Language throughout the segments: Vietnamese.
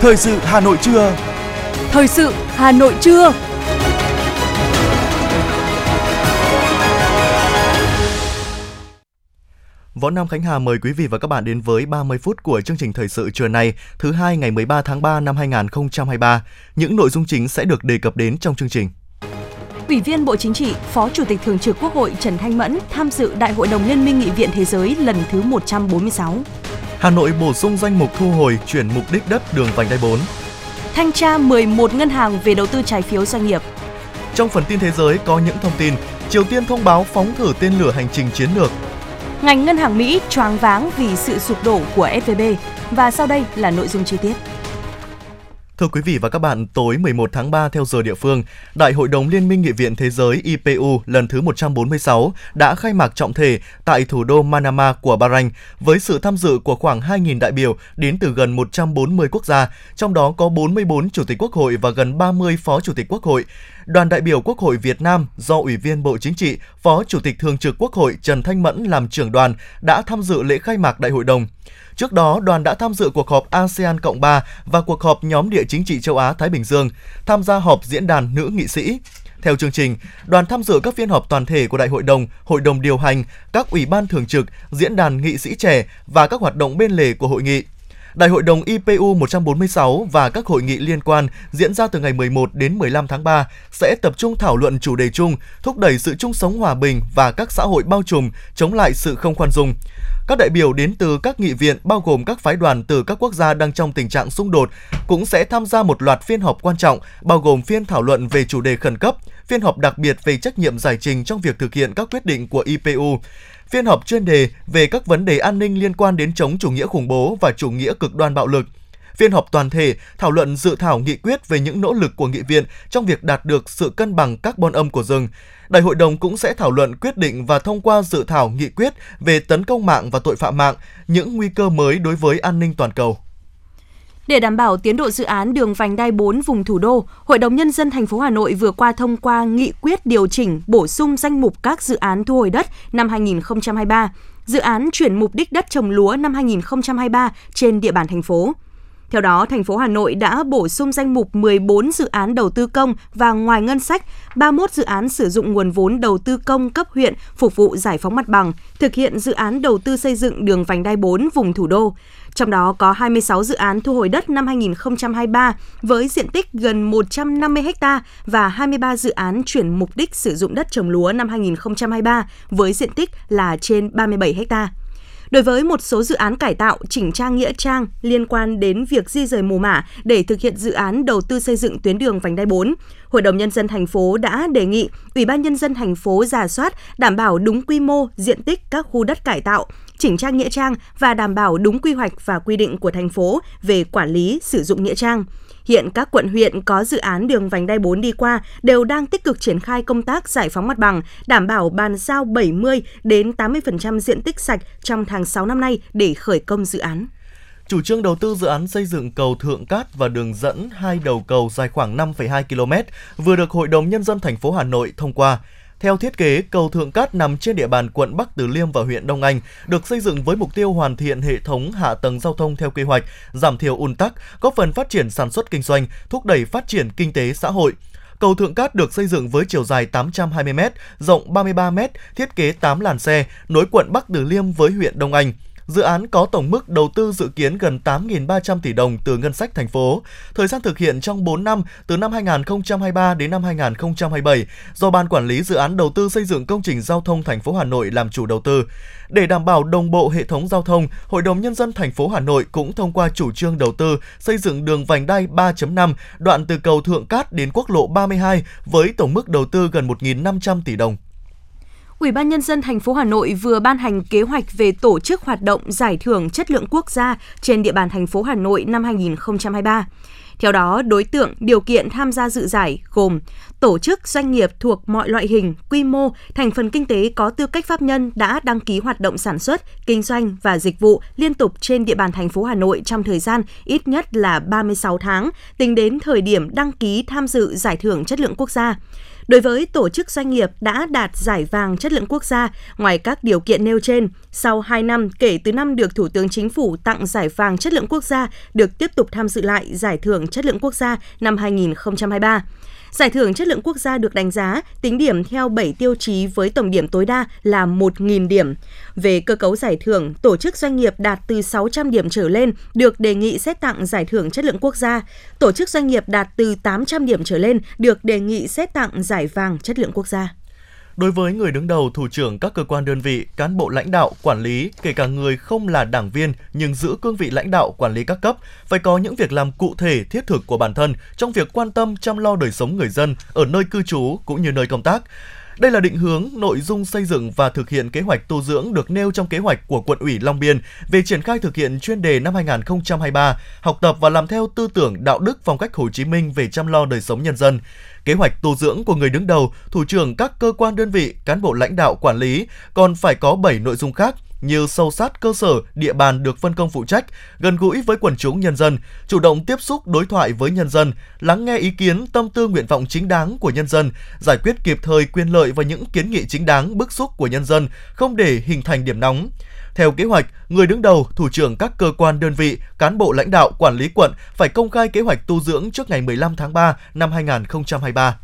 Thời sự Hà Nội trưa. Thời sự Hà Nội trưa. Võ Nam Khánh Hà mời quý vị và các bạn đến với 30 phút của chương trình thời sự trưa nay, thứ hai ngày 13 tháng 3 năm 2023. Những nội dung chính sẽ được đề cập đến trong chương trình. Ủy viên Bộ Chính trị, Phó Chủ tịch Thường trực Quốc hội Trần Thanh Mẫn tham dự Đại hội đồng Liên minh Nghị viện Thế giới lần thứ 146. Hà Nội bổ sung danh mục thu hồi chuyển mục đích đất đường vành đai 4. Thanh tra 11 ngân hàng về đầu tư trái phiếu doanh nghiệp. Trong phần tin thế giới có những thông tin, Triều Tiên thông báo phóng thử tên lửa hành trình chiến lược. Ngành ngân hàng Mỹ choáng váng vì sự sụp đổ của SVB và sau đây là nội dung chi tiết. Thưa quý vị và các bạn, tối 11 tháng 3 theo giờ địa phương, Đại hội đồng Liên minh Nghị viện Thế giới IPU lần thứ 146 đã khai mạc trọng thể tại thủ đô Manama của Bahrain với sự tham dự của khoảng 2.000 đại biểu đến từ gần 140 quốc gia, trong đó có 44 chủ tịch quốc hội và gần 30 phó chủ tịch quốc hội. Đoàn đại biểu Quốc hội Việt Nam do Ủy viên Bộ Chính trị, Phó Chủ tịch Thường trực Quốc hội Trần Thanh Mẫn làm trưởng đoàn đã tham dự lễ khai mạc đại hội đồng. Trước đó, đoàn đã tham dự cuộc họp ASEAN Cộng 3 và cuộc họp nhóm địa chính trị châu Á-Thái Bình Dương, tham gia họp diễn đàn nữ nghị sĩ. Theo chương trình, đoàn tham dự các phiên họp toàn thể của Đại hội đồng, Hội đồng điều hành, các ủy ban thường trực, diễn đàn nghị sĩ trẻ và các hoạt động bên lề của hội nghị. Đại hội đồng IPU 146 và các hội nghị liên quan diễn ra từ ngày 11 đến 15 tháng 3 sẽ tập trung thảo luận chủ đề chung, thúc đẩy sự chung sống hòa bình và các xã hội bao trùm, chống lại sự không khoan dung. Các đại biểu đến từ các nghị viện bao gồm các phái đoàn từ các quốc gia đang trong tình trạng xung đột cũng sẽ tham gia một loạt phiên họp quan trọng bao gồm phiên thảo luận về chủ đề khẩn cấp, phiên họp đặc biệt về trách nhiệm giải trình trong việc thực hiện các quyết định của IPU, phiên họp chuyên đề về các vấn đề an ninh liên quan đến chống chủ nghĩa khủng bố và chủ nghĩa cực đoan bạo lực. Phiên họp toàn thể thảo luận dự thảo nghị quyết về những nỗ lực của nghị viện trong việc đạt được sự cân bằng carbon âm của rừng. Đại hội đồng cũng sẽ thảo luận quyết định và thông qua dự thảo nghị quyết về tấn công mạng và tội phạm mạng, những nguy cơ mới đối với an ninh toàn cầu. Để đảm bảo tiến độ dự án đường vành đai 4 vùng thủ đô, Hội đồng nhân dân thành phố Hà Nội vừa qua thông qua nghị quyết điều chỉnh bổ sung danh mục các dự án thu hồi đất năm 2023, dự án chuyển mục đích đất trồng lúa năm 2023 trên địa bàn thành phố. Theo đó, thành phố Hà Nội đã bổ sung danh mục 14 dự án đầu tư công và ngoài ngân sách, 31 dự án sử dụng nguồn vốn đầu tư công cấp huyện phục vụ giải phóng mặt bằng, thực hiện dự án đầu tư xây dựng đường vành đai 4 vùng thủ đô. Trong đó có 26 dự án thu hồi đất năm 2023 với diện tích gần 150 ha và 23 dự án chuyển mục đích sử dụng đất trồng lúa năm 2023 với diện tích là trên 37 ha. Đối với một số dự án cải tạo, chỉnh trang nghĩa trang liên quan đến việc di rời mồ mả để thực hiện dự án đầu tư xây dựng tuyến đường vành đai 4, Hội đồng nhân dân thành phố đã đề nghị Ủy ban nhân dân thành phố giả soát đảm bảo đúng quy mô, diện tích các khu đất cải tạo, chỉnh trang nghĩa trang và đảm bảo đúng quy hoạch và quy định của thành phố về quản lý sử dụng nghĩa trang. Hiện các quận huyện có dự án đường vành đai 4 đi qua đều đang tích cực triển khai công tác giải phóng mặt bằng, đảm bảo bàn giao 70 đến 80% diện tích sạch trong tháng 6 năm nay để khởi công dự án. Chủ trương đầu tư dự án xây dựng cầu Thượng Cát và đường dẫn hai đầu cầu dài khoảng 5,2 km vừa được Hội đồng nhân dân thành phố Hà Nội thông qua. Theo thiết kế, cầu Thượng Cát nằm trên địa bàn quận Bắc Từ Liêm và huyện Đông Anh, được xây dựng với mục tiêu hoàn thiện hệ thống hạ tầng giao thông theo quy hoạch, giảm thiểu ùn tắc, góp phần phát triển sản xuất kinh doanh, thúc đẩy phát triển kinh tế xã hội. Cầu Thượng Cát được xây dựng với chiều dài 820m, rộng 33m, thiết kế 8 làn xe, nối quận Bắc Từ Liêm với huyện Đông Anh. Dự án có tổng mức đầu tư dự kiến gần 8.300 tỷ đồng từ ngân sách thành phố. Thời gian thực hiện trong 4 năm, từ năm 2023 đến năm 2027, do Ban Quản lý Dự án Đầu tư xây dựng công trình giao thông thành phố Hà Nội làm chủ đầu tư. Để đảm bảo đồng bộ hệ thống giao thông, Hội đồng Nhân dân thành phố Hà Nội cũng thông qua chủ trương đầu tư xây dựng đường vành đai 3.5 đoạn từ cầu Thượng Cát đến quốc lộ 32 với tổng mức đầu tư gần 1.500 tỷ đồng. Ủy ban nhân dân thành phố Hà Nội vừa ban hành kế hoạch về tổ chức hoạt động giải thưởng chất lượng quốc gia trên địa bàn thành phố Hà Nội năm 2023. Theo đó, đối tượng điều kiện tham gia dự giải gồm tổ chức doanh nghiệp thuộc mọi loại hình, quy mô, thành phần kinh tế có tư cách pháp nhân đã đăng ký hoạt động sản xuất, kinh doanh và dịch vụ liên tục trên địa bàn thành phố Hà Nội trong thời gian ít nhất là 36 tháng tính đến thời điểm đăng ký tham dự giải thưởng chất lượng quốc gia Đối với tổ chức doanh nghiệp đã đạt giải vàng chất lượng quốc gia, ngoài các điều kiện nêu trên, sau 2 năm kể từ năm được Thủ tướng Chính phủ tặng giải vàng chất lượng quốc gia, được tiếp tục tham dự lại giải thưởng chất lượng quốc gia năm 2023. Giải thưởng chất lượng quốc gia được đánh giá tính điểm theo 7 tiêu chí với tổng điểm tối đa là 1.000 điểm. Về cơ cấu giải thưởng, tổ chức doanh nghiệp đạt từ 600 điểm trở lên được đề nghị xét tặng giải thưởng chất lượng quốc gia. Tổ chức doanh nghiệp đạt từ 800 điểm trở lên được đề nghị xét tặng giải vàng chất lượng quốc gia. Đối với người đứng đầu, thủ trưởng các cơ quan đơn vị, cán bộ lãnh đạo, quản lý, kể cả người không là đảng viên nhưng giữ cương vị lãnh đạo, quản lý các cấp, phải có những việc làm cụ thể, thiết thực của bản thân trong việc quan tâm chăm lo đời sống người dân ở nơi cư trú cũng như nơi công tác. Đây là định hướng, nội dung xây dựng và thực hiện kế hoạch tu dưỡng được nêu trong kế hoạch của quận ủy Long Biên về triển khai thực hiện chuyên đề năm 2023, học tập và làm theo tư tưởng đạo đức phong cách Hồ Chí Minh về chăm lo đời sống nhân dân. Kế hoạch tu dưỡng của người đứng đầu, thủ trưởng các cơ quan đơn vị, cán bộ lãnh đạo quản lý còn phải có 7 nội dung khác như sâu sát cơ sở, địa bàn được phân công phụ trách, gần gũi với quần chúng nhân dân, chủ động tiếp xúc đối thoại với nhân dân, lắng nghe ý kiến, tâm tư nguyện vọng chính đáng của nhân dân, giải quyết kịp thời quyền lợi và những kiến nghị chính đáng bức xúc của nhân dân, không để hình thành điểm nóng. Theo kế hoạch, người đứng đầu, thủ trưởng các cơ quan đơn vị, cán bộ lãnh đạo, quản lý quận phải công khai kế hoạch tu dưỡng trước ngày 15 tháng 3 năm 2023.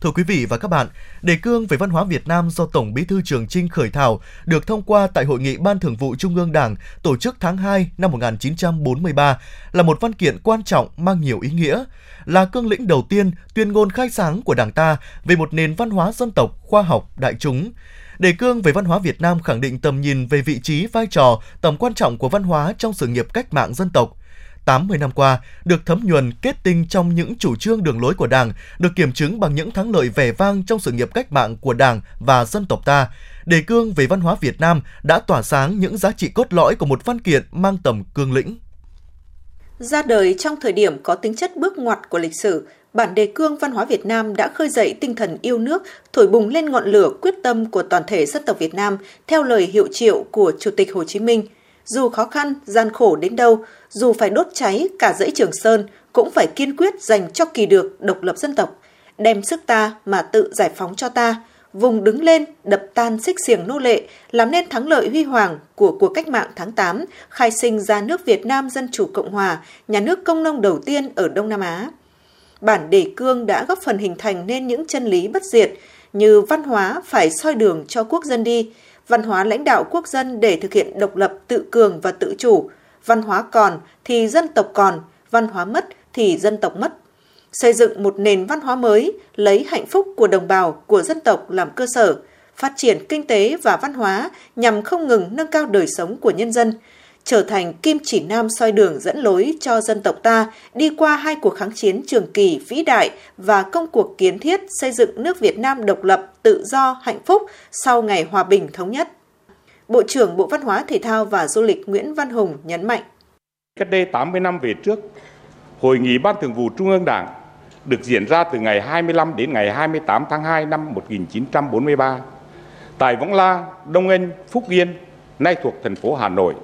Thưa quý vị và các bạn, đề cương về văn hóa Việt Nam do Tổng Bí thư Trường Trinh khởi thảo được thông qua tại Hội nghị Ban Thường vụ Trung ương Đảng tổ chức tháng 2 năm 1943 là một văn kiện quan trọng mang nhiều ý nghĩa, là cương lĩnh đầu tiên tuyên ngôn khai sáng của Đảng ta về một nền văn hóa dân tộc, khoa học, đại chúng. Đề cương về văn hóa Việt Nam khẳng định tầm nhìn về vị trí, vai trò, tầm quan trọng của văn hóa trong sự nghiệp cách mạng dân tộc, 80 năm qua được thấm nhuần kết tinh trong những chủ trương đường lối của Đảng, được kiểm chứng bằng những thắng lợi vẻ vang trong sự nghiệp cách mạng của Đảng và dân tộc ta. Đề cương về văn hóa Việt Nam đã tỏa sáng những giá trị cốt lõi của một văn kiện mang tầm cương lĩnh. Ra đời trong thời điểm có tính chất bước ngoặt của lịch sử, bản đề cương văn hóa Việt Nam đã khơi dậy tinh thần yêu nước, thổi bùng lên ngọn lửa quyết tâm của toàn thể dân tộc Việt Nam theo lời hiệu triệu của Chủ tịch Hồ Chí Minh. Dù khó khăn, gian khổ đến đâu, dù phải đốt cháy cả dãy Trường Sơn, cũng phải kiên quyết dành cho kỳ được độc lập dân tộc, đem sức ta mà tự giải phóng cho ta, vùng đứng lên đập tan xích xiềng nô lệ, làm nên thắng lợi huy hoàng của cuộc cách mạng tháng 8, khai sinh ra nước Việt Nam Dân Chủ Cộng Hòa, nhà nước công nông đầu tiên ở Đông Nam Á. Bản đề cương đã góp phần hình thành nên những chân lý bất diệt như văn hóa phải soi đường cho quốc dân đi, văn hóa lãnh đạo quốc dân để thực hiện độc lập tự cường và tự chủ, văn hóa còn thì dân tộc còn, văn hóa mất thì dân tộc mất. Xây dựng một nền văn hóa mới, lấy hạnh phúc của đồng bào, của dân tộc làm cơ sở, phát triển kinh tế và văn hóa nhằm không ngừng nâng cao đời sống của nhân dân, trở thành kim chỉ nam soi đường dẫn lối cho dân tộc ta đi qua hai cuộc kháng chiến trường kỳ vĩ đại và công cuộc kiến thiết xây dựng nước Việt Nam độc lập, tự do, hạnh phúc sau ngày hòa bình thống nhất. Bộ trưởng Bộ Văn hóa Thể thao và Du lịch Nguyễn Văn Hùng nhấn mạnh. Cách đây 80 năm về trước, Hội nghị Ban Thường vụ Trung ương Đảng được diễn ra từ ngày 25 đến ngày 28 tháng 2 năm 1943 tại Võng La, Đông Anh, Phúc Yên, nay thuộc thành phố Hà Nội,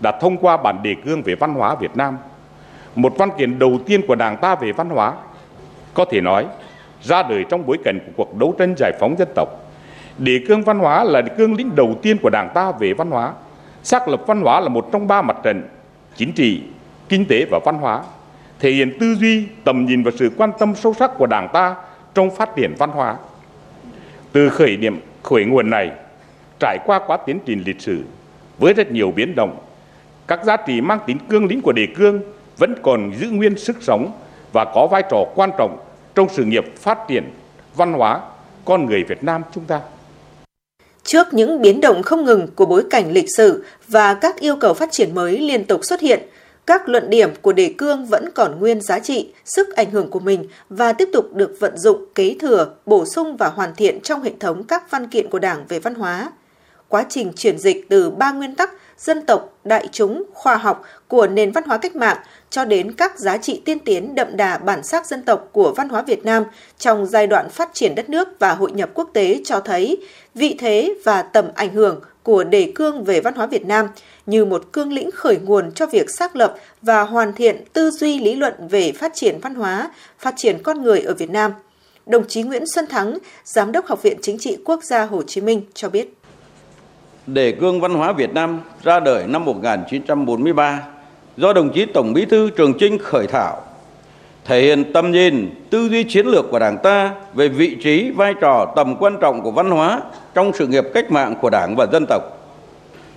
đã thông qua bản đề cương về văn hóa Việt Nam, một văn kiện đầu tiên của Đảng ta về văn hóa. Có thể nói, ra đời trong bối cảnh của cuộc đấu tranh giải phóng dân tộc Đề cương văn hóa là cương lĩnh đầu tiên của Đảng ta về văn hóa. Xác lập văn hóa là một trong ba mặt trận chính trị, kinh tế và văn hóa, thể hiện tư duy, tầm nhìn và sự quan tâm sâu sắc của Đảng ta trong phát triển văn hóa. Từ khởi điểm khởi nguồn này, trải qua quá tiến trình lịch sử với rất nhiều biến động, các giá trị mang tính cương lĩnh của đề cương vẫn còn giữ nguyên sức sống và có vai trò quan trọng trong sự nghiệp phát triển văn hóa con người Việt Nam chúng ta. Trước những biến động không ngừng của bối cảnh lịch sử và các yêu cầu phát triển mới liên tục xuất hiện, các luận điểm của đề cương vẫn còn nguyên giá trị, sức ảnh hưởng của mình và tiếp tục được vận dụng kế thừa, bổ sung và hoàn thiện trong hệ thống các văn kiện của Đảng về văn hóa. Quá trình chuyển dịch từ ba nguyên tắc dân tộc, đại chúng, khoa học của nền văn hóa cách mạng cho đến các giá trị tiên tiến đậm đà bản sắc dân tộc của văn hóa Việt Nam trong giai đoạn phát triển đất nước và hội nhập quốc tế cho thấy vị thế và tầm ảnh hưởng của đề cương về văn hóa Việt Nam như một cương lĩnh khởi nguồn cho việc xác lập và hoàn thiện tư duy lý luận về phát triển văn hóa, phát triển con người ở Việt Nam. đồng chí Nguyễn Xuân Thắng, Giám đốc Học viện Chính trị Quốc gia Hồ Chí Minh cho biết. Đề cương văn hóa Việt Nam ra đời năm 1943 do đồng chí Tổng Bí thư Trường Chinh khởi thảo, thể hiện tầm nhìn, tư duy chiến lược của Đảng ta về vị trí, vai trò, tầm quan trọng của văn hóa trong sự nghiệp cách mạng của Đảng và dân tộc.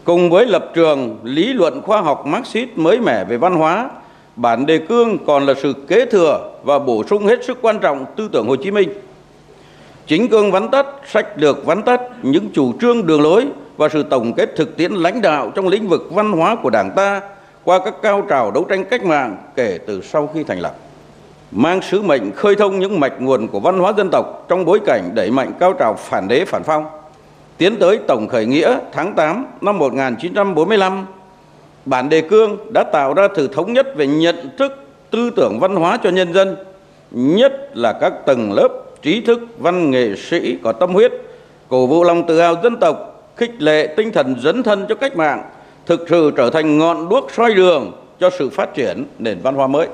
Cùng với lập trường lý luận khoa học Marxist mới mẻ về văn hóa, bản đề cương còn là sự kế thừa và bổ sung hết sức quan trọng tư tưởng Hồ Chí Minh. Chính cương vắn tắt, sách lược vắn tắt, những chủ trương đường lối và sự tổng kết thực tiễn lãnh đạo trong lĩnh vực văn hóa của Đảng ta qua các cao trào đấu tranh cách mạng kể từ sau khi thành lập. Mang sứ mệnh khơi thông những mạch nguồn của văn hóa dân tộc trong bối cảnh đẩy mạnh cao trào phản đế phản phong. Tiến tới tổng khởi nghĩa tháng 8 năm 1945, bản đề cương đã tạo ra sự thống nhất về nhận thức tư tưởng văn hóa cho nhân dân, nhất là các tầng lớp trí thức, văn nghệ sĩ có tâm huyết, cổ vũ lòng tự hào dân tộc, khích lệ tinh thần dấn thân cho cách mạng, thực sự trở thành ngọn đuốc soi đường cho sự phát triển nền văn hóa mới.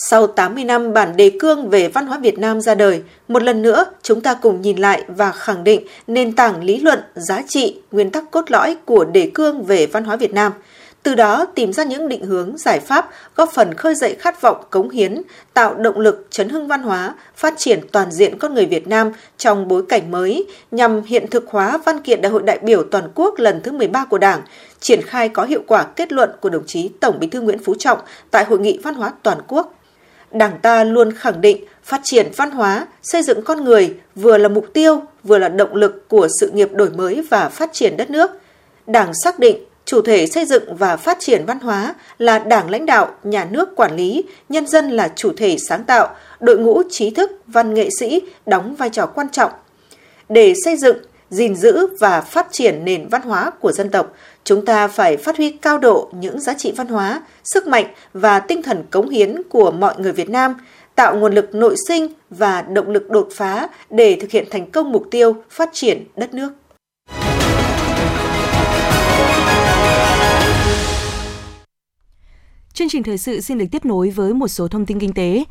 Sau 80 năm bản đề cương về văn hóa Việt Nam ra đời, một lần nữa chúng ta cùng nhìn lại và khẳng định nền tảng lý luận, giá trị, nguyên tắc cốt lõi của đề cương về văn hóa Việt Nam – từ đó tìm ra những định hướng, giải pháp góp phần khơi dậy khát vọng cống hiến, tạo động lực chấn hưng văn hóa, phát triển toàn diện con người Việt Nam trong bối cảnh mới nhằm hiện thực hóa văn kiện Đại hội đại biểu toàn quốc lần thứ 13 của Đảng, triển khai có hiệu quả kết luận của đồng chí Tổng Bí thư Nguyễn Phú Trọng tại Hội nghị Văn hóa toàn quốc. Đảng ta luôn khẳng định phát triển văn hóa, xây dựng con người vừa là mục tiêu, vừa là động lực của sự nghiệp đổi mới và phát triển đất nước. Đảng xác định chủ thể xây dựng và phát triển văn hóa là đảng lãnh đạo, nhà nước quản lý, nhân dân là chủ thể sáng tạo, đội ngũ trí thức, văn nghệ sĩ đóng vai trò quan trọng. Để xây dựng, gìn giữ và phát triển nền văn hóa của dân tộc, chúng ta phải phát huy cao độ những giá trị văn hóa, sức mạnh và tinh thần cống hiến của mọi người Việt Nam, tạo nguồn lực nội sinh và động lực đột phá để thực hiện thành công mục tiêu phát triển đất nước. Chương trình thời sự xin được tiếp nối với một số thông tin kinh tế.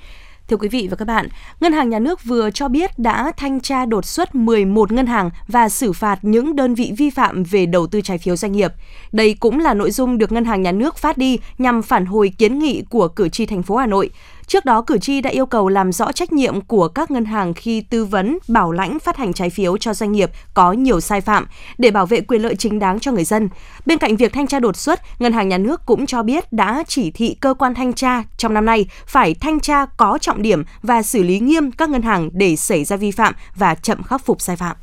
Thưa quý vị và các bạn, Ngân hàng Nhà nước vừa cho biết đã thanh tra đột xuất 11 ngân hàng và xử phạt những đơn vị vi phạm về đầu tư trái phiếu doanh nghiệp. Đây cũng là nội dung được Ngân hàng Nhà nước phát đi nhằm phản hồi kiến nghị của cử tri thành phố Hà Nội. Trước đó, cử tri đã yêu cầu làm rõ trách nhiệm của các ngân hàng khi tư vấn, bảo lãnh phát hành trái phiếu cho doanh nghiệp có nhiều sai phạm để bảo vệ quyền lợi chính đáng cho người dân. Bên cạnh việc thanh tra đột xuất, Ngân hàng Nhà nước cũng cho biết đã chỉ thị cơ quan thanh tra trong năm nay phải thanh tra có trọng điểm và xử lý nghiêm các ngân hàng để xảy ra vi phạm và chậm khắc phục sai phạm.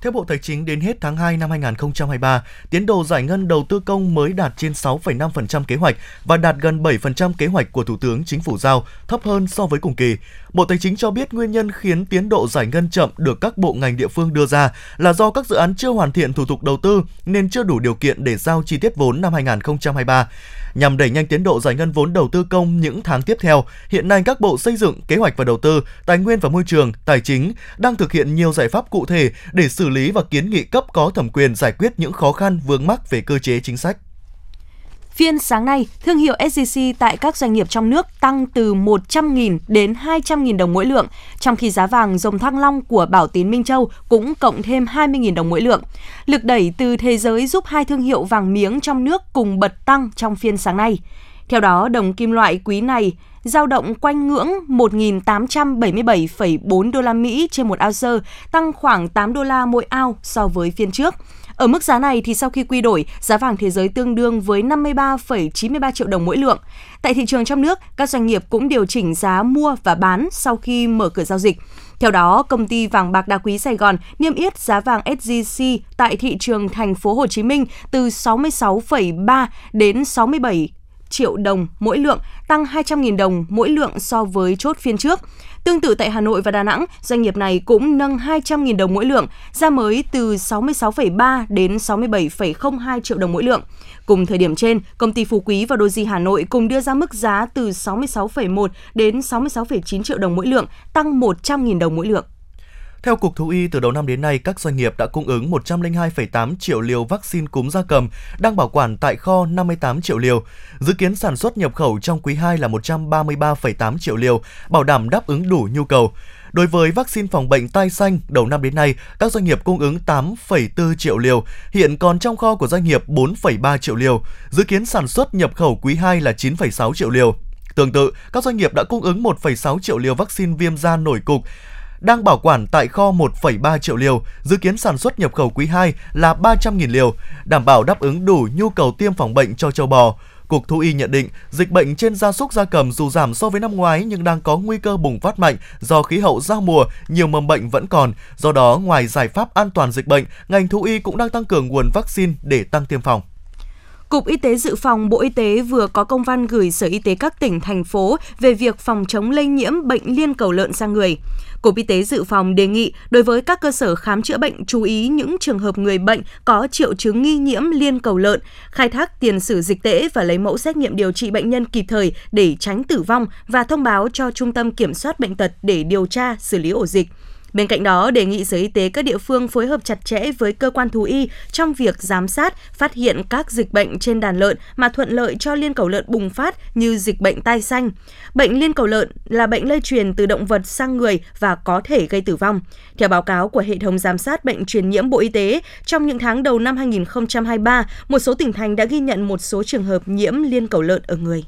Theo Bộ Tài chính, đến hết tháng 2 năm 2023, tiến độ giải ngân đầu tư công mới đạt trên 6,5% kế hoạch và đạt gần 7% kế hoạch của Thủ tướng Chính phủ giao, thấp hơn so với cùng kỳ. Bộ Tài chính cho biết nguyên nhân khiến tiến độ giải ngân chậm được các bộ ngành địa phương đưa ra là do các dự án chưa hoàn thiện thủ tục đầu tư nên chưa đủ điều kiện để giao chi tiết vốn năm 2023. Nhằm đẩy nhanh tiến độ giải ngân vốn đầu tư công những tháng tiếp theo, hiện nay các bộ xây dựng, kế hoạch và đầu tư, tài nguyên và môi trường, tài chính đang thực hiện nhiều giải pháp cụ thể để xử lý và kiến nghị cấp có thẩm quyền giải quyết những khó khăn vướng mắc về cơ chế chính sách. Phiên sáng nay, thương hiệu SJC tại các doanh nghiệp trong nước tăng từ 100.000 đến 200.000 đồng mỗi lượng, trong khi giá vàng dòng thăng long của Bảo Tín Minh Châu cũng cộng thêm 20.000 đồng mỗi lượng. Lực đẩy từ thế giới giúp hai thương hiệu vàng miếng trong nước cùng bật tăng trong phiên sáng nay. Theo đó, đồng kim loại quý này giao động quanh ngưỡng 1.877,4 đô la Mỹ trên một ounce, tăng khoảng 8 đô la mỗi ao so với phiên trước. Ở mức giá này thì sau khi quy đổi, giá vàng thế giới tương đương với 53,93 triệu đồng mỗi lượng. Tại thị trường trong nước, các doanh nghiệp cũng điều chỉnh giá mua và bán sau khi mở cửa giao dịch. Theo đó, công ty vàng bạc đá quý Sài Gòn niêm yết giá vàng SJC tại thị trường thành phố Hồ Chí Minh từ 66,3 đến 67 triệu đồng mỗi lượng, tăng 200.000 đồng mỗi lượng so với chốt phiên trước. Tương tự tại Hà Nội và Đà Nẵng, doanh nghiệp này cũng nâng 200.000 đồng mỗi lượng, ra mới từ 66,3 đến 67,02 triệu đồng mỗi lượng. Cùng thời điểm trên, công ty Phú Quý và Doji Hà Nội cùng đưa ra mức giá từ 66,1 đến 66,9 triệu đồng mỗi lượng, tăng 100.000 đồng mỗi lượng. Theo Cục Thú y, từ đầu năm đến nay, các doanh nghiệp đã cung ứng 102,8 triệu liều vaccine cúm gia cầm đang bảo quản tại kho 58 triệu liều. Dự kiến sản xuất nhập khẩu trong quý 2 là 133,8 triệu liều, bảo đảm đáp ứng đủ nhu cầu. Đối với vaccine phòng bệnh tai xanh, đầu năm đến nay, các doanh nghiệp cung ứng 8,4 triệu liều, hiện còn trong kho của doanh nghiệp 4,3 triệu liều. Dự kiến sản xuất nhập khẩu quý 2 là 9,6 triệu liều. Tương tự, các doanh nghiệp đã cung ứng 1,6 triệu liều vaccine viêm da nổi cục, đang bảo quản tại kho 1,3 triệu liều, dự kiến sản xuất nhập khẩu quý 2 là 300.000 liều, đảm bảo đáp ứng đủ nhu cầu tiêm phòng bệnh cho châu bò. Cục Thú y nhận định, dịch bệnh trên gia súc gia cầm dù giảm so với năm ngoái nhưng đang có nguy cơ bùng phát mạnh do khí hậu giao mùa, nhiều mầm bệnh vẫn còn. Do đó, ngoài giải pháp an toàn dịch bệnh, ngành thú y cũng đang tăng cường nguồn vaccine để tăng tiêm phòng. Cục Y tế Dự phòng Bộ Y tế vừa có công văn gửi Sở Y tế các tỉnh, thành phố về việc phòng chống lây nhiễm bệnh liên cầu lợn sang người. Cục Y tế Dự phòng đề nghị đối với các cơ sở khám chữa bệnh chú ý những trường hợp người bệnh có triệu chứng nghi nhiễm liên cầu lợn, khai thác tiền sử dịch tễ và lấy mẫu xét nghiệm điều trị bệnh nhân kịp thời để tránh tử vong và thông báo cho Trung tâm Kiểm soát Bệnh tật để điều tra, xử lý ổ dịch. Bên cạnh đó, đề nghị Sở Y tế các địa phương phối hợp chặt chẽ với cơ quan thú y trong việc giám sát, phát hiện các dịch bệnh trên đàn lợn mà thuận lợi cho liên cầu lợn bùng phát như dịch bệnh tai xanh. Bệnh liên cầu lợn là bệnh lây truyền từ động vật sang người và có thể gây tử vong. Theo báo cáo của hệ thống giám sát bệnh truyền nhiễm Bộ Y tế, trong những tháng đầu năm 2023, một số tỉnh thành đã ghi nhận một số trường hợp nhiễm liên cầu lợn ở người.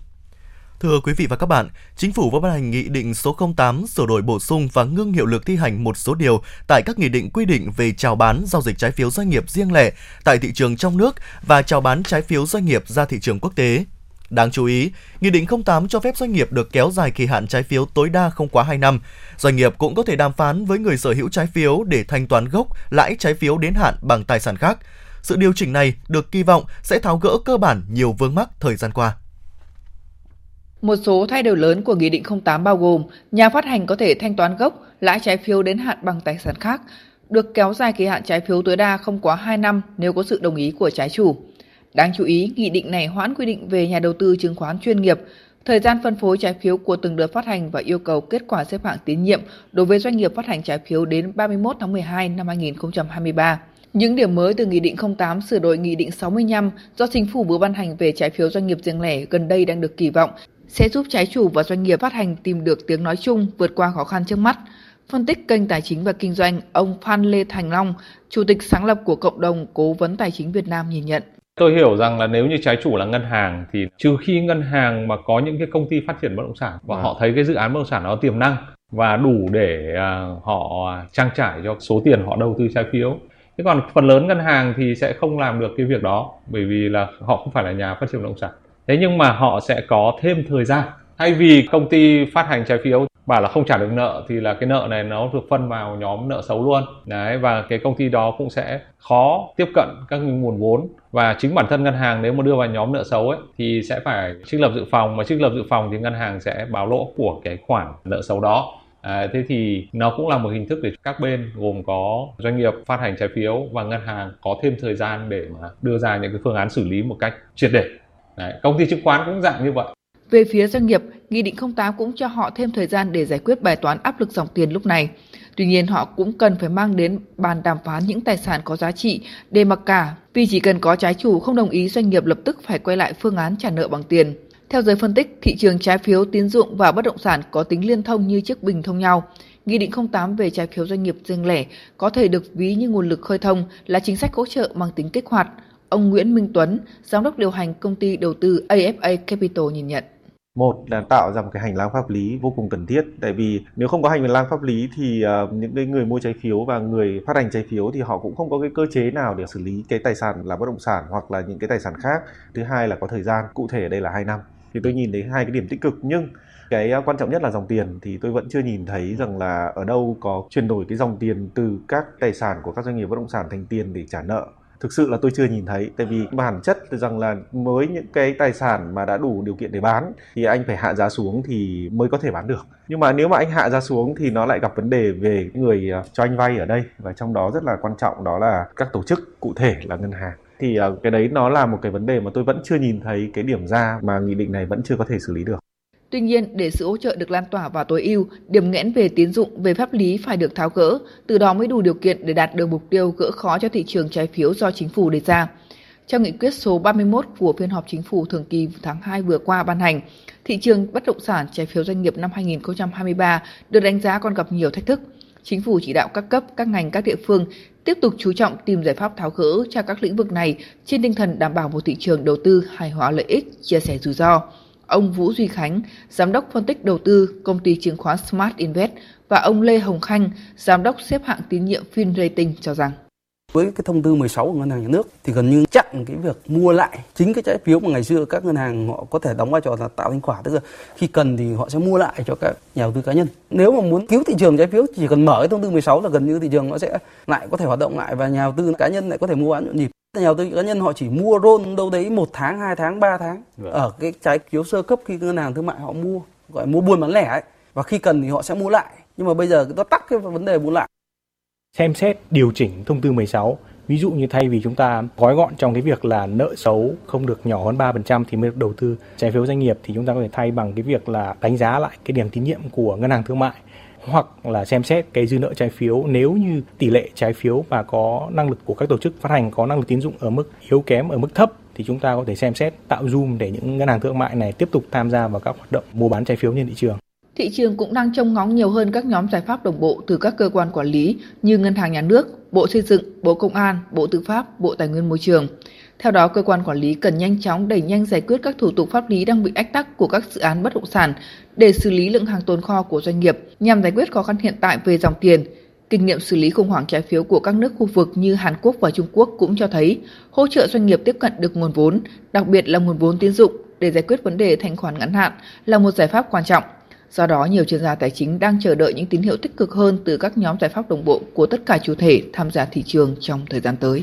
Thưa quý vị và các bạn, Chính phủ vừa ban hành Nghị định số 08 sửa đổi bổ sung và ngưng hiệu lực thi hành một số điều tại các nghị định quy định về chào bán giao dịch trái phiếu doanh nghiệp riêng lẻ tại thị trường trong nước và chào bán trái phiếu doanh nghiệp ra thị trường quốc tế. Đáng chú ý, Nghị định 08 cho phép doanh nghiệp được kéo dài kỳ hạn trái phiếu tối đa không quá 2 năm. Doanh nghiệp cũng có thể đàm phán với người sở hữu trái phiếu để thanh toán gốc, lãi trái phiếu đến hạn bằng tài sản khác. Sự điều chỉnh này được kỳ vọng sẽ tháo gỡ cơ bản nhiều vướng mắc thời gian qua. Một số thay đổi lớn của Nghị định 08 bao gồm nhà phát hành có thể thanh toán gốc, lãi trái phiếu đến hạn bằng tài sản khác, được kéo dài kỳ hạn trái phiếu tối đa không quá 2 năm nếu có sự đồng ý của trái chủ. Đáng chú ý, nghị định này hoãn quy định về nhà đầu tư chứng khoán chuyên nghiệp, thời gian phân phối trái phiếu của từng đợt phát hành và yêu cầu kết quả xếp hạng tín nhiệm đối với doanh nghiệp phát hành trái phiếu đến 31 tháng 12 năm 2023. Những điểm mới từ Nghị định 08 sửa đổi Nghị định 65 do Chính phủ vừa ban hành về trái phiếu doanh nghiệp riêng lẻ gần đây đang được kỳ vọng sẽ giúp trái chủ và doanh nghiệp phát hành tìm được tiếng nói chung vượt qua khó khăn trước mắt. Phân tích kênh tài chính và kinh doanh, ông Phan Lê Thành Long, chủ tịch sáng lập của cộng đồng Cố vấn Tài chính Việt Nam nhìn nhận. Tôi hiểu rằng là nếu như trái chủ là ngân hàng thì trừ khi ngân hàng mà có những cái công ty phát triển bất động sản và họ thấy cái dự án bất động sản nó tiềm năng và đủ để uh, họ trang trải cho số tiền họ đầu tư trái phiếu. Thế còn phần lớn ngân hàng thì sẽ không làm được cái việc đó bởi vì là họ không phải là nhà phát triển bất động sản thế nhưng mà họ sẽ có thêm thời gian. Thay vì công ty phát hành trái phiếu bảo là không trả được nợ thì là cái nợ này nó được phân vào nhóm nợ xấu luôn. Đấy và cái công ty đó cũng sẽ khó tiếp cận các nguồn vốn. Và chính bản thân ngân hàng nếu mà đưa vào nhóm nợ xấu ấy thì sẽ phải trích lập dự phòng. Mà trích lập dự phòng thì ngân hàng sẽ báo lỗ của cái khoản nợ xấu đó. À, thế thì nó cũng là một hình thức để các bên gồm có doanh nghiệp phát hành trái phiếu và ngân hàng có thêm thời gian để mà đưa ra những cái phương án xử lý một cách triệt để. Đấy, công ty chứng khoán cũng dạng như vậy. Về phía doanh nghiệp, Nghị định 08 cũng cho họ thêm thời gian để giải quyết bài toán áp lực dòng tiền lúc này. Tuy nhiên họ cũng cần phải mang đến bàn đàm phán những tài sản có giá trị để mặc cả, vì chỉ cần có trái chủ không đồng ý doanh nghiệp lập tức phải quay lại phương án trả nợ bằng tiền. Theo giới phân tích, thị trường trái phiếu tín dụng và bất động sản có tính liên thông như chiếc bình thông nhau. Nghị định 08 về trái phiếu doanh nghiệp riêng lẻ có thể được ví như nguồn lực khơi thông là chính sách hỗ trợ mang tính kích hoạt. Ông Nguyễn Minh Tuấn, giám đốc điều hành công ty đầu tư AFA Capital nhìn nhận. Một là tạo ra một cái hành lang pháp lý vô cùng cần thiết tại vì nếu không có hành lang pháp lý thì uh, những cái người mua trái phiếu và người phát hành trái phiếu thì họ cũng không có cái cơ chế nào để xử lý cái tài sản là bất động sản hoặc là những cái tài sản khác. Thứ hai là có thời gian cụ thể ở đây là 2 năm. Thì tôi nhìn thấy hai cái điểm tích cực nhưng cái ờ, quan trọng nhất là dòng tiền thì tôi vẫn chưa nhìn thấy rằng là ở đâu có chuyển đổi cái dòng tiền từ các tài sản của các doanh nghiệp bất động sản thành tiền để trả nợ thực sự là tôi chưa nhìn thấy, tại vì bản chất rằng là với những cái tài sản mà đã đủ điều kiện để bán thì anh phải hạ giá xuống thì mới có thể bán được. Nhưng mà nếu mà anh hạ giá xuống thì nó lại gặp vấn đề về người à, cho anh vay ở đây. Và trong đó rất là quan trọng đó là các tổ chức, cụ thể là ngân hàng. Thì à, cái đấy nó là một cái vấn đề mà tôi vẫn chưa nhìn thấy cái điểm ra mà nghị định này vẫn chưa có thể xử lý được. Tuy nhiên, để sự hỗ trợ được lan tỏa và tối ưu, điểm nghẽn về tín dụng, về pháp lý phải được tháo gỡ, từ đó mới đủ điều kiện để đạt được mục tiêu gỡ khó cho thị trường trái phiếu do chính phủ đề ra. Theo nghị quyết số 31 của phiên họp chính phủ thường kỳ tháng 2 vừa qua ban hành, thị trường bất động sản trái phiếu doanh nghiệp năm 2023 được đánh giá còn gặp nhiều thách thức. Chính phủ chỉ đạo các cấp, các ngành, các địa phương tiếp tục chú trọng tìm giải pháp tháo gỡ cho các lĩnh vực này trên tinh thần đảm bảo một thị trường đầu tư hài hòa lợi ích, chia sẻ rủi ro. Ông Vũ Duy Khánh, giám đốc phân tích đầu tư công ty chứng khoán Smart Invest và ông Lê Hồng Khanh, giám đốc xếp hạng tín nhiệm FinRating cho rằng. Với cái thông tư 16 của ngân hàng nhà nước thì gần như chặn cái việc mua lại chính cái trái phiếu mà ngày xưa các ngân hàng họ có thể đóng vai trò là tạo thanh khoản tức là khi cần thì họ sẽ mua lại cho các nhà đầu tư cá nhân. Nếu mà muốn cứu thị trường trái phiếu chỉ cần mở cái thông tư 16 là gần như thị trường nó sẽ lại có thể hoạt động lại và nhà đầu tư cá nhân lại có thể mua bán nhộn nhịp nhà đầu tư cá nhân họ chỉ mua roll đâu đấy một tháng hai tháng ba tháng. Vâng. ở cái trái phiếu sơ cấp khi ngân hàng thương mại họ mua gọi mua buôn bán lẻ ấy. Và khi cần thì họ sẽ mua lại. Nhưng mà bây giờ nó tắt cái vấn đề mua lại. Xem xét điều chỉnh thông tư 16 Ví dụ như thay vì chúng ta gói gọn trong cái việc là nợ xấu không được nhỏ hơn 3% thì mới được đầu tư trái phiếu doanh nghiệp thì chúng ta có thể thay bằng cái việc là đánh giá lại cái điểm tín nhiệm của ngân hàng thương mại hoặc là xem xét cái dư nợ trái phiếu nếu như tỷ lệ trái phiếu và có năng lực của các tổ chức phát hành có năng lực tín dụng ở mức yếu kém ở mức thấp thì chúng ta có thể xem xét tạo zoom để những ngân hàng thương mại này tiếp tục tham gia vào các hoạt động mua bán trái phiếu trên thị trường. Thị trường cũng đang trông ngóng nhiều hơn các nhóm giải pháp đồng bộ từ các cơ quan quản lý như Ngân hàng Nhà nước, Bộ Xây dựng, Bộ Công an, Bộ Tư pháp, Bộ Tài nguyên Môi trường. Theo đó, cơ quan quản lý cần nhanh chóng đẩy nhanh giải quyết các thủ tục pháp lý đang bị ách tắc của các dự án bất động sản để xử lý lượng hàng tồn kho của doanh nghiệp nhằm giải quyết khó khăn hiện tại về dòng tiền. Kinh nghiệm xử lý khủng hoảng trái phiếu của các nước khu vực như Hàn Quốc và Trung Quốc cũng cho thấy hỗ trợ doanh nghiệp tiếp cận được nguồn vốn, đặc biệt là nguồn vốn tín dụng để giải quyết vấn đề thanh khoản ngắn hạn là một giải pháp quan trọng. Do đó, nhiều chuyên gia tài chính đang chờ đợi những tín hiệu tích cực hơn từ các nhóm giải pháp đồng bộ của tất cả chủ thể tham gia thị trường trong thời gian tới.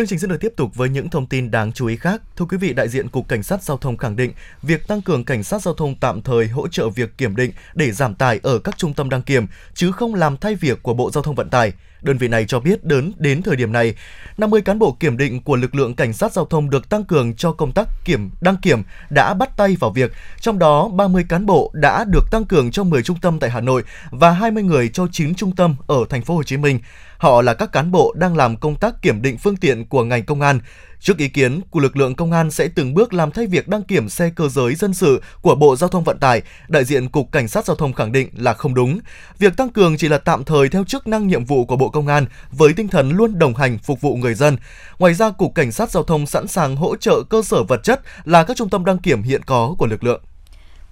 Chương trình sẽ được tiếp tục với những thông tin đáng chú ý khác. Thưa quý vị, đại diện Cục Cảnh sát Giao thông khẳng định việc tăng cường cảnh sát giao thông tạm thời hỗ trợ việc kiểm định để giảm tải ở các trung tâm đăng kiểm, chứ không làm thay việc của Bộ Giao thông Vận tải. Đơn vị này cho biết đến đến thời điểm này, 50 cán bộ kiểm định của lực lượng cảnh sát giao thông được tăng cường cho công tác kiểm đăng kiểm đã bắt tay vào việc, trong đó 30 cán bộ đã được tăng cường cho 10 trung tâm tại Hà Nội và 20 người cho 9 trung tâm ở thành phố Hồ Chí Minh. Họ là các cán bộ đang làm công tác kiểm định phương tiện của ngành công an. Trước ý kiến của lực lượng công an sẽ từng bước làm thay việc đăng kiểm xe cơ giới dân sự của Bộ Giao thông Vận tải, đại diện Cục Cảnh sát Giao thông khẳng định là không đúng. Việc tăng cường chỉ là tạm thời theo chức năng nhiệm vụ của Bộ Công an với tinh thần luôn đồng hành phục vụ người dân. Ngoài ra, Cục Cảnh sát Giao thông sẵn sàng hỗ trợ cơ sở vật chất là các trung tâm đăng kiểm hiện có của lực lượng.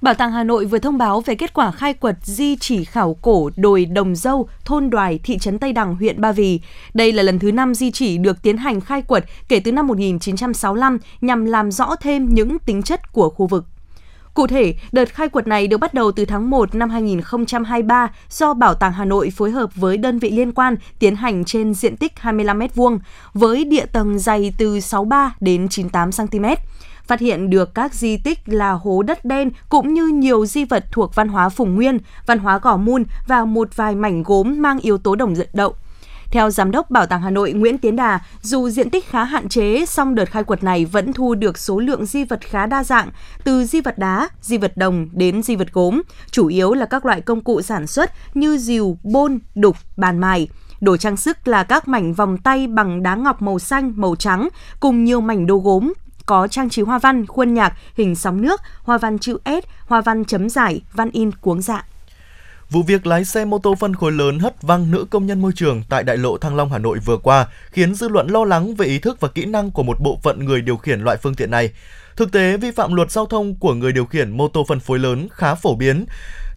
Bảo tàng Hà Nội vừa thông báo về kết quả khai quật di chỉ khảo cổ đồi Đồng Dâu, thôn Đoài, thị trấn Tây Đằng, huyện Ba Vì. Đây là lần thứ 5 di chỉ được tiến hành khai quật kể từ năm 1965 nhằm làm rõ thêm những tính chất của khu vực. Cụ thể, đợt khai quật này được bắt đầu từ tháng 1 năm 2023 do Bảo tàng Hà Nội phối hợp với đơn vị liên quan tiến hành trên diện tích 25 m2 với địa tầng dày từ 63 đến 98 cm phát hiện được các di tích là hố đất đen cũng như nhiều di vật thuộc văn hóa Phùng Nguyên, văn hóa Gò Mun và một vài mảnh gốm mang yếu tố đồng dựng đậu. Theo Giám đốc Bảo tàng Hà Nội Nguyễn Tiến Đà, dù diện tích khá hạn chế, song đợt khai quật này vẫn thu được số lượng di vật khá đa dạng, từ di vật đá, di vật đồng đến di vật gốm, chủ yếu là các loại công cụ sản xuất như rìu, bôn, đục, bàn mài. Đồ trang sức là các mảnh vòng tay bằng đá ngọc màu xanh, màu trắng, cùng nhiều mảnh đồ gốm, có trang trí hoa văn, khuôn nhạc, hình sóng nước, hoa văn chữ S, hoa văn chấm giải, văn in cuống dạ. Vụ việc lái xe mô tô phân khối lớn hất văng nữ công nhân môi trường tại đại lộ Thăng Long Hà Nội vừa qua khiến dư luận lo lắng về ý thức và kỹ năng của một bộ phận người điều khiển loại phương tiện này. Thực tế, vi phạm luật giao thông của người điều khiển mô tô phân phối lớn khá phổ biến,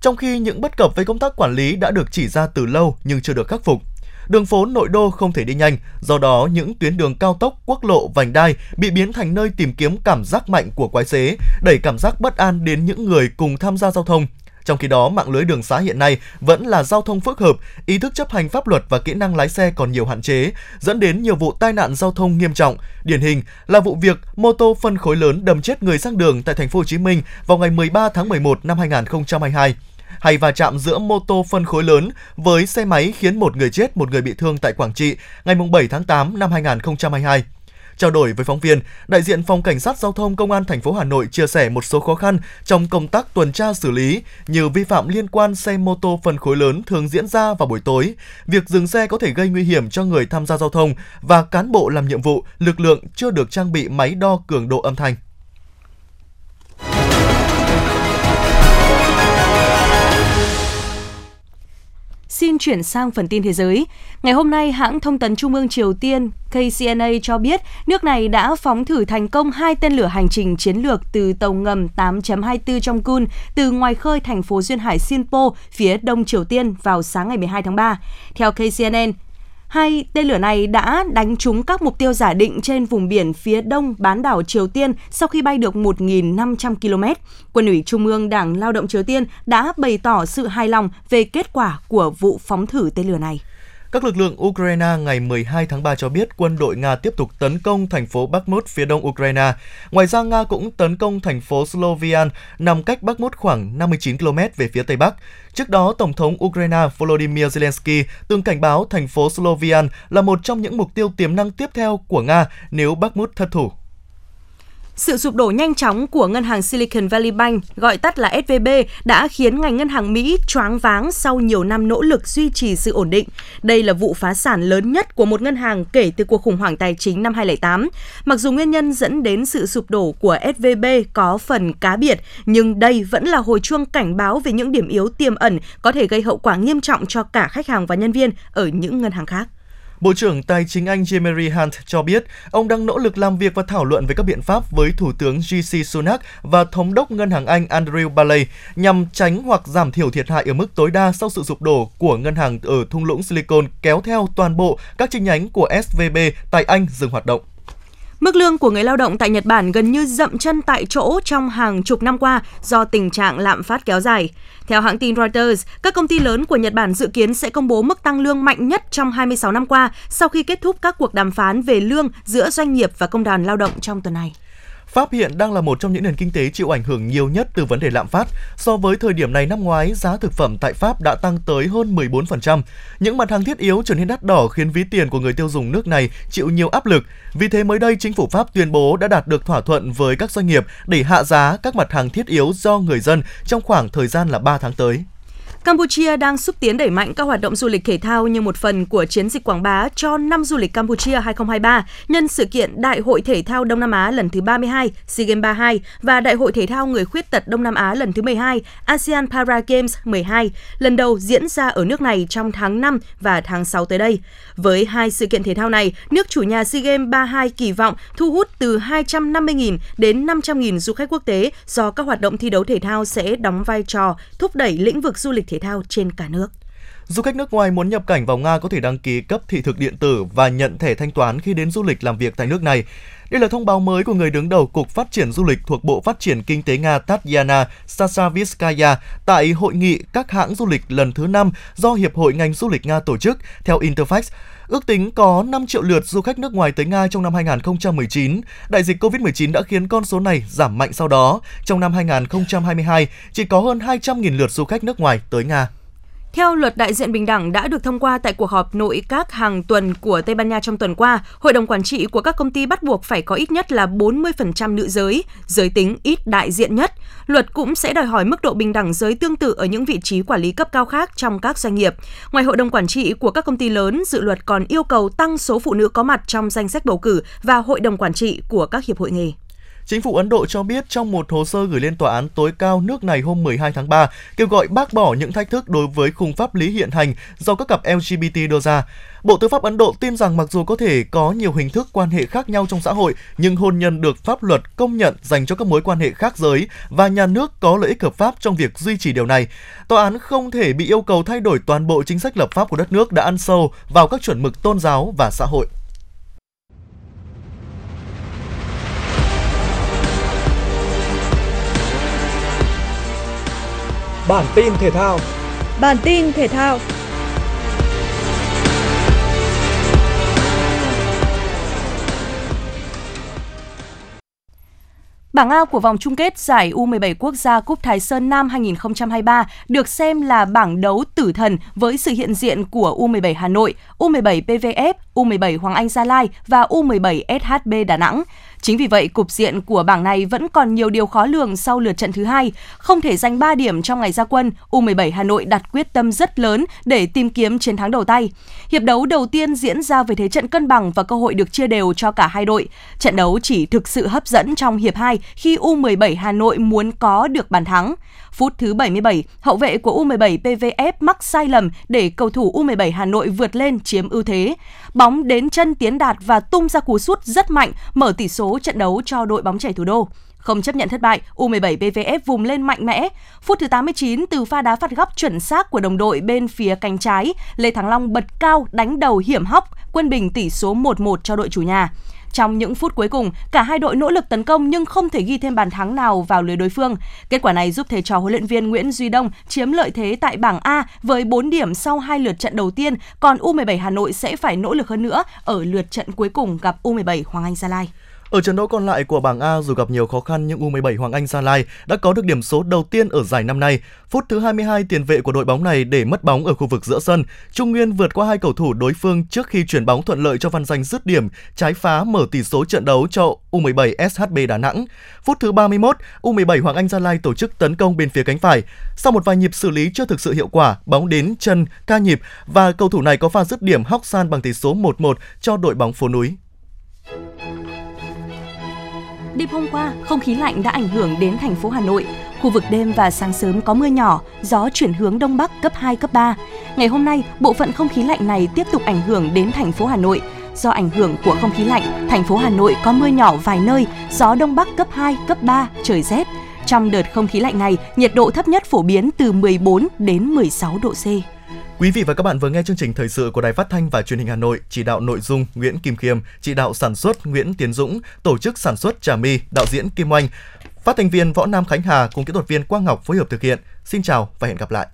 trong khi những bất cập về công tác quản lý đã được chỉ ra từ lâu nhưng chưa được khắc phục. Đường phố nội đô không thể đi nhanh, do đó những tuyến đường cao tốc, quốc lộ, vành đai bị biến thành nơi tìm kiếm cảm giác mạnh của quái xế, đẩy cảm giác bất an đến những người cùng tham gia giao thông. Trong khi đó, mạng lưới đường xá hiện nay vẫn là giao thông phức hợp, ý thức chấp hành pháp luật và kỹ năng lái xe còn nhiều hạn chế, dẫn đến nhiều vụ tai nạn giao thông nghiêm trọng. Điển hình là vụ việc mô tô phân khối lớn đâm chết người sang đường tại thành phố Hồ Chí Minh vào ngày 13 tháng 11 năm 2022 hay va chạm giữa mô tô phân khối lớn với xe máy khiến một người chết, một người bị thương tại Quảng Trị ngày 7 tháng 8 năm 2022. Trao đổi với phóng viên, đại diện Phòng Cảnh sát Giao thông Công an thành phố Hà Nội chia sẻ một số khó khăn trong công tác tuần tra xử lý như vi phạm liên quan xe mô tô phân khối lớn thường diễn ra vào buổi tối, việc dừng xe có thể gây nguy hiểm cho người tham gia giao thông và cán bộ làm nhiệm vụ, lực lượng chưa được trang bị máy đo cường độ âm thanh. Xin chuyển sang phần tin thế giới. Ngày hôm nay, hãng thông tấn Trung ương Triều Tiên KCNA cho biết nước này đã phóng thử thành công hai tên lửa hành trình chiến lược từ tàu ngầm 8.24 trong Kun từ ngoài khơi thành phố duyên hải Sinpo, phía đông Triều Tiên vào sáng ngày 12 tháng 3. Theo KCNN, Hai tên lửa này đã đánh trúng các mục tiêu giả định trên vùng biển phía đông bán đảo Triều Tiên sau khi bay được 1.500 km. Quân ủy Trung ương Đảng Lao động Triều Tiên đã bày tỏ sự hài lòng về kết quả của vụ phóng thử tên lửa này. Các lực lượng Ukraine ngày 12 tháng 3 cho biết quân đội Nga tiếp tục tấn công thành phố Bakhmut phía đông Ukraine. Ngoài ra, Nga cũng tấn công thành phố Slovian nằm cách Bakhmut khoảng 59 km về phía tây bắc. Trước đó, Tổng thống Ukraine Volodymyr Zelensky từng cảnh báo thành phố Slovian là một trong những mục tiêu tiềm năng tiếp theo của Nga nếu Bakhmut thất thủ. Sự sụp đổ nhanh chóng của ngân hàng Silicon Valley Bank, gọi tắt là SVB, đã khiến ngành ngân hàng Mỹ choáng váng sau nhiều năm nỗ lực duy trì sự ổn định. Đây là vụ phá sản lớn nhất của một ngân hàng kể từ cuộc khủng hoảng tài chính năm 2008. Mặc dù nguyên nhân dẫn đến sự sụp đổ của SVB có phần cá biệt, nhưng đây vẫn là hồi chuông cảnh báo về những điểm yếu tiềm ẩn có thể gây hậu quả nghiêm trọng cho cả khách hàng và nhân viên ở những ngân hàng khác. Bộ trưởng Tài chính Anh Jeremy Hunt cho biết, ông đang nỗ lực làm việc và thảo luận về các biện pháp với Thủ tướng GC Sunak và Thống đốc Ngân hàng Anh Andrew Bailey nhằm tránh hoặc giảm thiểu thiệt hại ở mức tối đa sau sự sụp đổ của ngân hàng ở thung lũng Silicon kéo theo toàn bộ các chi nhánh của SVB tại Anh dừng hoạt động. Mức lương của người lao động tại Nhật Bản gần như dậm chân tại chỗ trong hàng chục năm qua do tình trạng lạm phát kéo dài. Theo hãng tin Reuters, các công ty lớn của Nhật Bản dự kiến sẽ công bố mức tăng lương mạnh nhất trong 26 năm qua sau khi kết thúc các cuộc đàm phán về lương giữa doanh nghiệp và công đoàn lao động trong tuần này. Pháp hiện đang là một trong những nền kinh tế chịu ảnh hưởng nhiều nhất từ vấn đề lạm phát. So với thời điểm này năm ngoái, giá thực phẩm tại Pháp đã tăng tới hơn 14%. Những mặt hàng thiết yếu trở nên đắt đỏ khiến ví tiền của người tiêu dùng nước này chịu nhiều áp lực. Vì thế mới đây, chính phủ Pháp tuyên bố đã đạt được thỏa thuận với các doanh nghiệp để hạ giá các mặt hàng thiết yếu do người dân trong khoảng thời gian là 3 tháng tới. Campuchia đang xúc tiến đẩy mạnh các hoạt động du lịch thể thao như một phần của chiến dịch quảng bá cho năm du lịch Campuchia 2023 nhân sự kiện Đại hội Thể thao Đông Nam Á lần thứ 32, SEA Games 32 và Đại hội Thể thao Người khuyết tật Đông Nam Á lần thứ 12, ASEAN Para Games 12, lần đầu diễn ra ở nước này trong tháng 5 và tháng 6 tới đây. Với hai sự kiện thể thao này, nước chủ nhà SEA Games 32 kỳ vọng thu hút từ 250.000 đến 500.000 du khách quốc tế do các hoạt động thi đấu thể thao sẽ đóng vai trò thúc đẩy lĩnh vực du lịch thể thao trên cả nước. Du khách nước ngoài muốn nhập cảnh vào Nga có thể đăng ký cấp thị thực điện tử và nhận thẻ thanh toán khi đến du lịch làm việc tại nước này. Đây là thông báo mới của người đứng đầu Cục Phát triển Du lịch thuộc Bộ Phát triển Kinh tế Nga Tatyana Sasaviskaya tại hội nghị các hãng du lịch lần thứ 5 do Hiệp hội ngành du lịch Nga tổ chức, theo Interfax. Ước tính có 5 triệu lượt du khách nước ngoài tới Nga trong năm 2019. Đại dịch COVID-19 đã khiến con số này giảm mạnh sau đó. Trong năm 2022, chỉ có hơn 200.000 lượt du khách nước ngoài tới Nga. Theo luật đại diện bình đẳng đã được thông qua tại cuộc họp nội các hàng tuần của Tây Ban Nha trong tuần qua, hội đồng quản trị của các công ty bắt buộc phải có ít nhất là 40% nữ giới, giới tính ít đại diện nhất. Luật cũng sẽ đòi hỏi mức độ bình đẳng giới tương tự ở những vị trí quản lý cấp cao khác trong các doanh nghiệp. Ngoài hội đồng quản trị của các công ty lớn, dự luật còn yêu cầu tăng số phụ nữ có mặt trong danh sách bầu cử và hội đồng quản trị của các hiệp hội nghề. Chính phủ Ấn Độ cho biết trong một hồ sơ gửi lên tòa án tối cao nước này hôm 12 tháng 3 kêu gọi bác bỏ những thách thức đối với khung pháp lý hiện hành do các cặp LGBT đưa ra. Bộ Tư pháp Ấn Độ tin rằng mặc dù có thể có nhiều hình thức quan hệ khác nhau trong xã hội, nhưng hôn nhân được pháp luật công nhận dành cho các mối quan hệ khác giới và nhà nước có lợi ích hợp pháp trong việc duy trì điều này. Tòa án không thể bị yêu cầu thay đổi toàn bộ chính sách lập pháp của đất nước đã ăn sâu vào các chuẩn mực tôn giáo và xã hội. Bản tin thể thao. Bản tin thể thao. Bảng A của vòng chung kết giải U17 quốc gia Cúp Thái Sơn Nam 2023 được xem là bảng đấu tử thần với sự hiện diện của U17 Hà Nội, U17 PVF, U17 Hoàng Anh Gia Lai và U17 SHB Đà Nẵng. Chính vì vậy, cục diện của bảng này vẫn còn nhiều điều khó lường sau lượt trận thứ hai. Không thể giành 3 điểm trong ngày ra quân, U17 Hà Nội đặt quyết tâm rất lớn để tìm kiếm chiến thắng đầu tay. Hiệp đấu đầu tiên diễn ra với thế trận cân bằng và cơ hội được chia đều cho cả hai đội. Trận đấu chỉ thực sự hấp dẫn trong hiệp 2 khi U17 Hà Nội muốn có được bàn thắng. Phút thứ 77, hậu vệ của U17 PVF mắc sai lầm để cầu thủ U17 Hà Nội vượt lên chiếm ưu thế. Bóng đến chân Tiến Đạt và tung ra cú sút rất mạnh, mở tỷ số trận đấu cho đội bóng trẻ thủ đô. Không chấp nhận thất bại, U17 PVF vùng lên mạnh mẽ. Phút thứ 89 từ pha đá phạt góc chuẩn xác của đồng đội bên phía cánh trái, Lê Thắng Long bật cao đánh đầu hiểm hóc, quân bình tỷ số 1-1 cho đội chủ nhà. Trong những phút cuối cùng, cả hai đội nỗ lực tấn công nhưng không thể ghi thêm bàn thắng nào vào lưới đối phương. Kết quả này giúp thầy trò huấn luyện viên Nguyễn Duy Đông chiếm lợi thế tại bảng A với 4 điểm sau hai lượt trận đầu tiên, còn U17 Hà Nội sẽ phải nỗ lực hơn nữa ở lượt trận cuối cùng gặp U17 Hoàng Anh Gia Lai. Ở trận đấu còn lại của bảng A dù gặp nhiều khó khăn nhưng U17 Hoàng Anh Gia Lai đã có được điểm số đầu tiên ở giải năm nay. Phút thứ 22 tiền vệ của đội bóng này để mất bóng ở khu vực giữa sân. Trung Nguyên vượt qua hai cầu thủ đối phương trước khi chuyển bóng thuận lợi cho Văn Danh dứt điểm, trái phá mở tỷ số trận đấu cho U17 SHB Đà Nẵng. Phút thứ 31, U17 Hoàng Anh Gia Lai tổ chức tấn công bên phía cánh phải. Sau một vài nhịp xử lý chưa thực sự hiệu quả, bóng đến chân ca nhịp và cầu thủ này có pha dứt điểm hóc san bằng tỷ số 1-1 cho đội bóng phố núi. Đêm hôm qua, không khí lạnh đã ảnh hưởng đến thành phố Hà Nội. Khu vực đêm và sáng sớm có mưa nhỏ, gió chuyển hướng đông bắc cấp 2, cấp 3. Ngày hôm nay, bộ phận không khí lạnh này tiếp tục ảnh hưởng đến thành phố Hà Nội. Do ảnh hưởng của không khí lạnh, thành phố Hà Nội có mưa nhỏ vài nơi, gió đông bắc cấp 2, cấp 3, trời rét. Trong đợt không khí lạnh này, nhiệt độ thấp nhất phổ biến từ 14 đến 16 độ C. Quý vị và các bạn vừa nghe chương trình thời sự của Đài Phát thanh và Truyền hình Hà Nội, chỉ đạo nội dung Nguyễn Kim Khiêm, chỉ đạo sản xuất Nguyễn Tiến Dũng, tổ chức sản xuất Trà My, đạo diễn Kim Oanh, phát thanh viên Võ Nam Khánh Hà cùng kỹ thuật viên Quang Ngọc phối hợp thực hiện. Xin chào và hẹn gặp lại.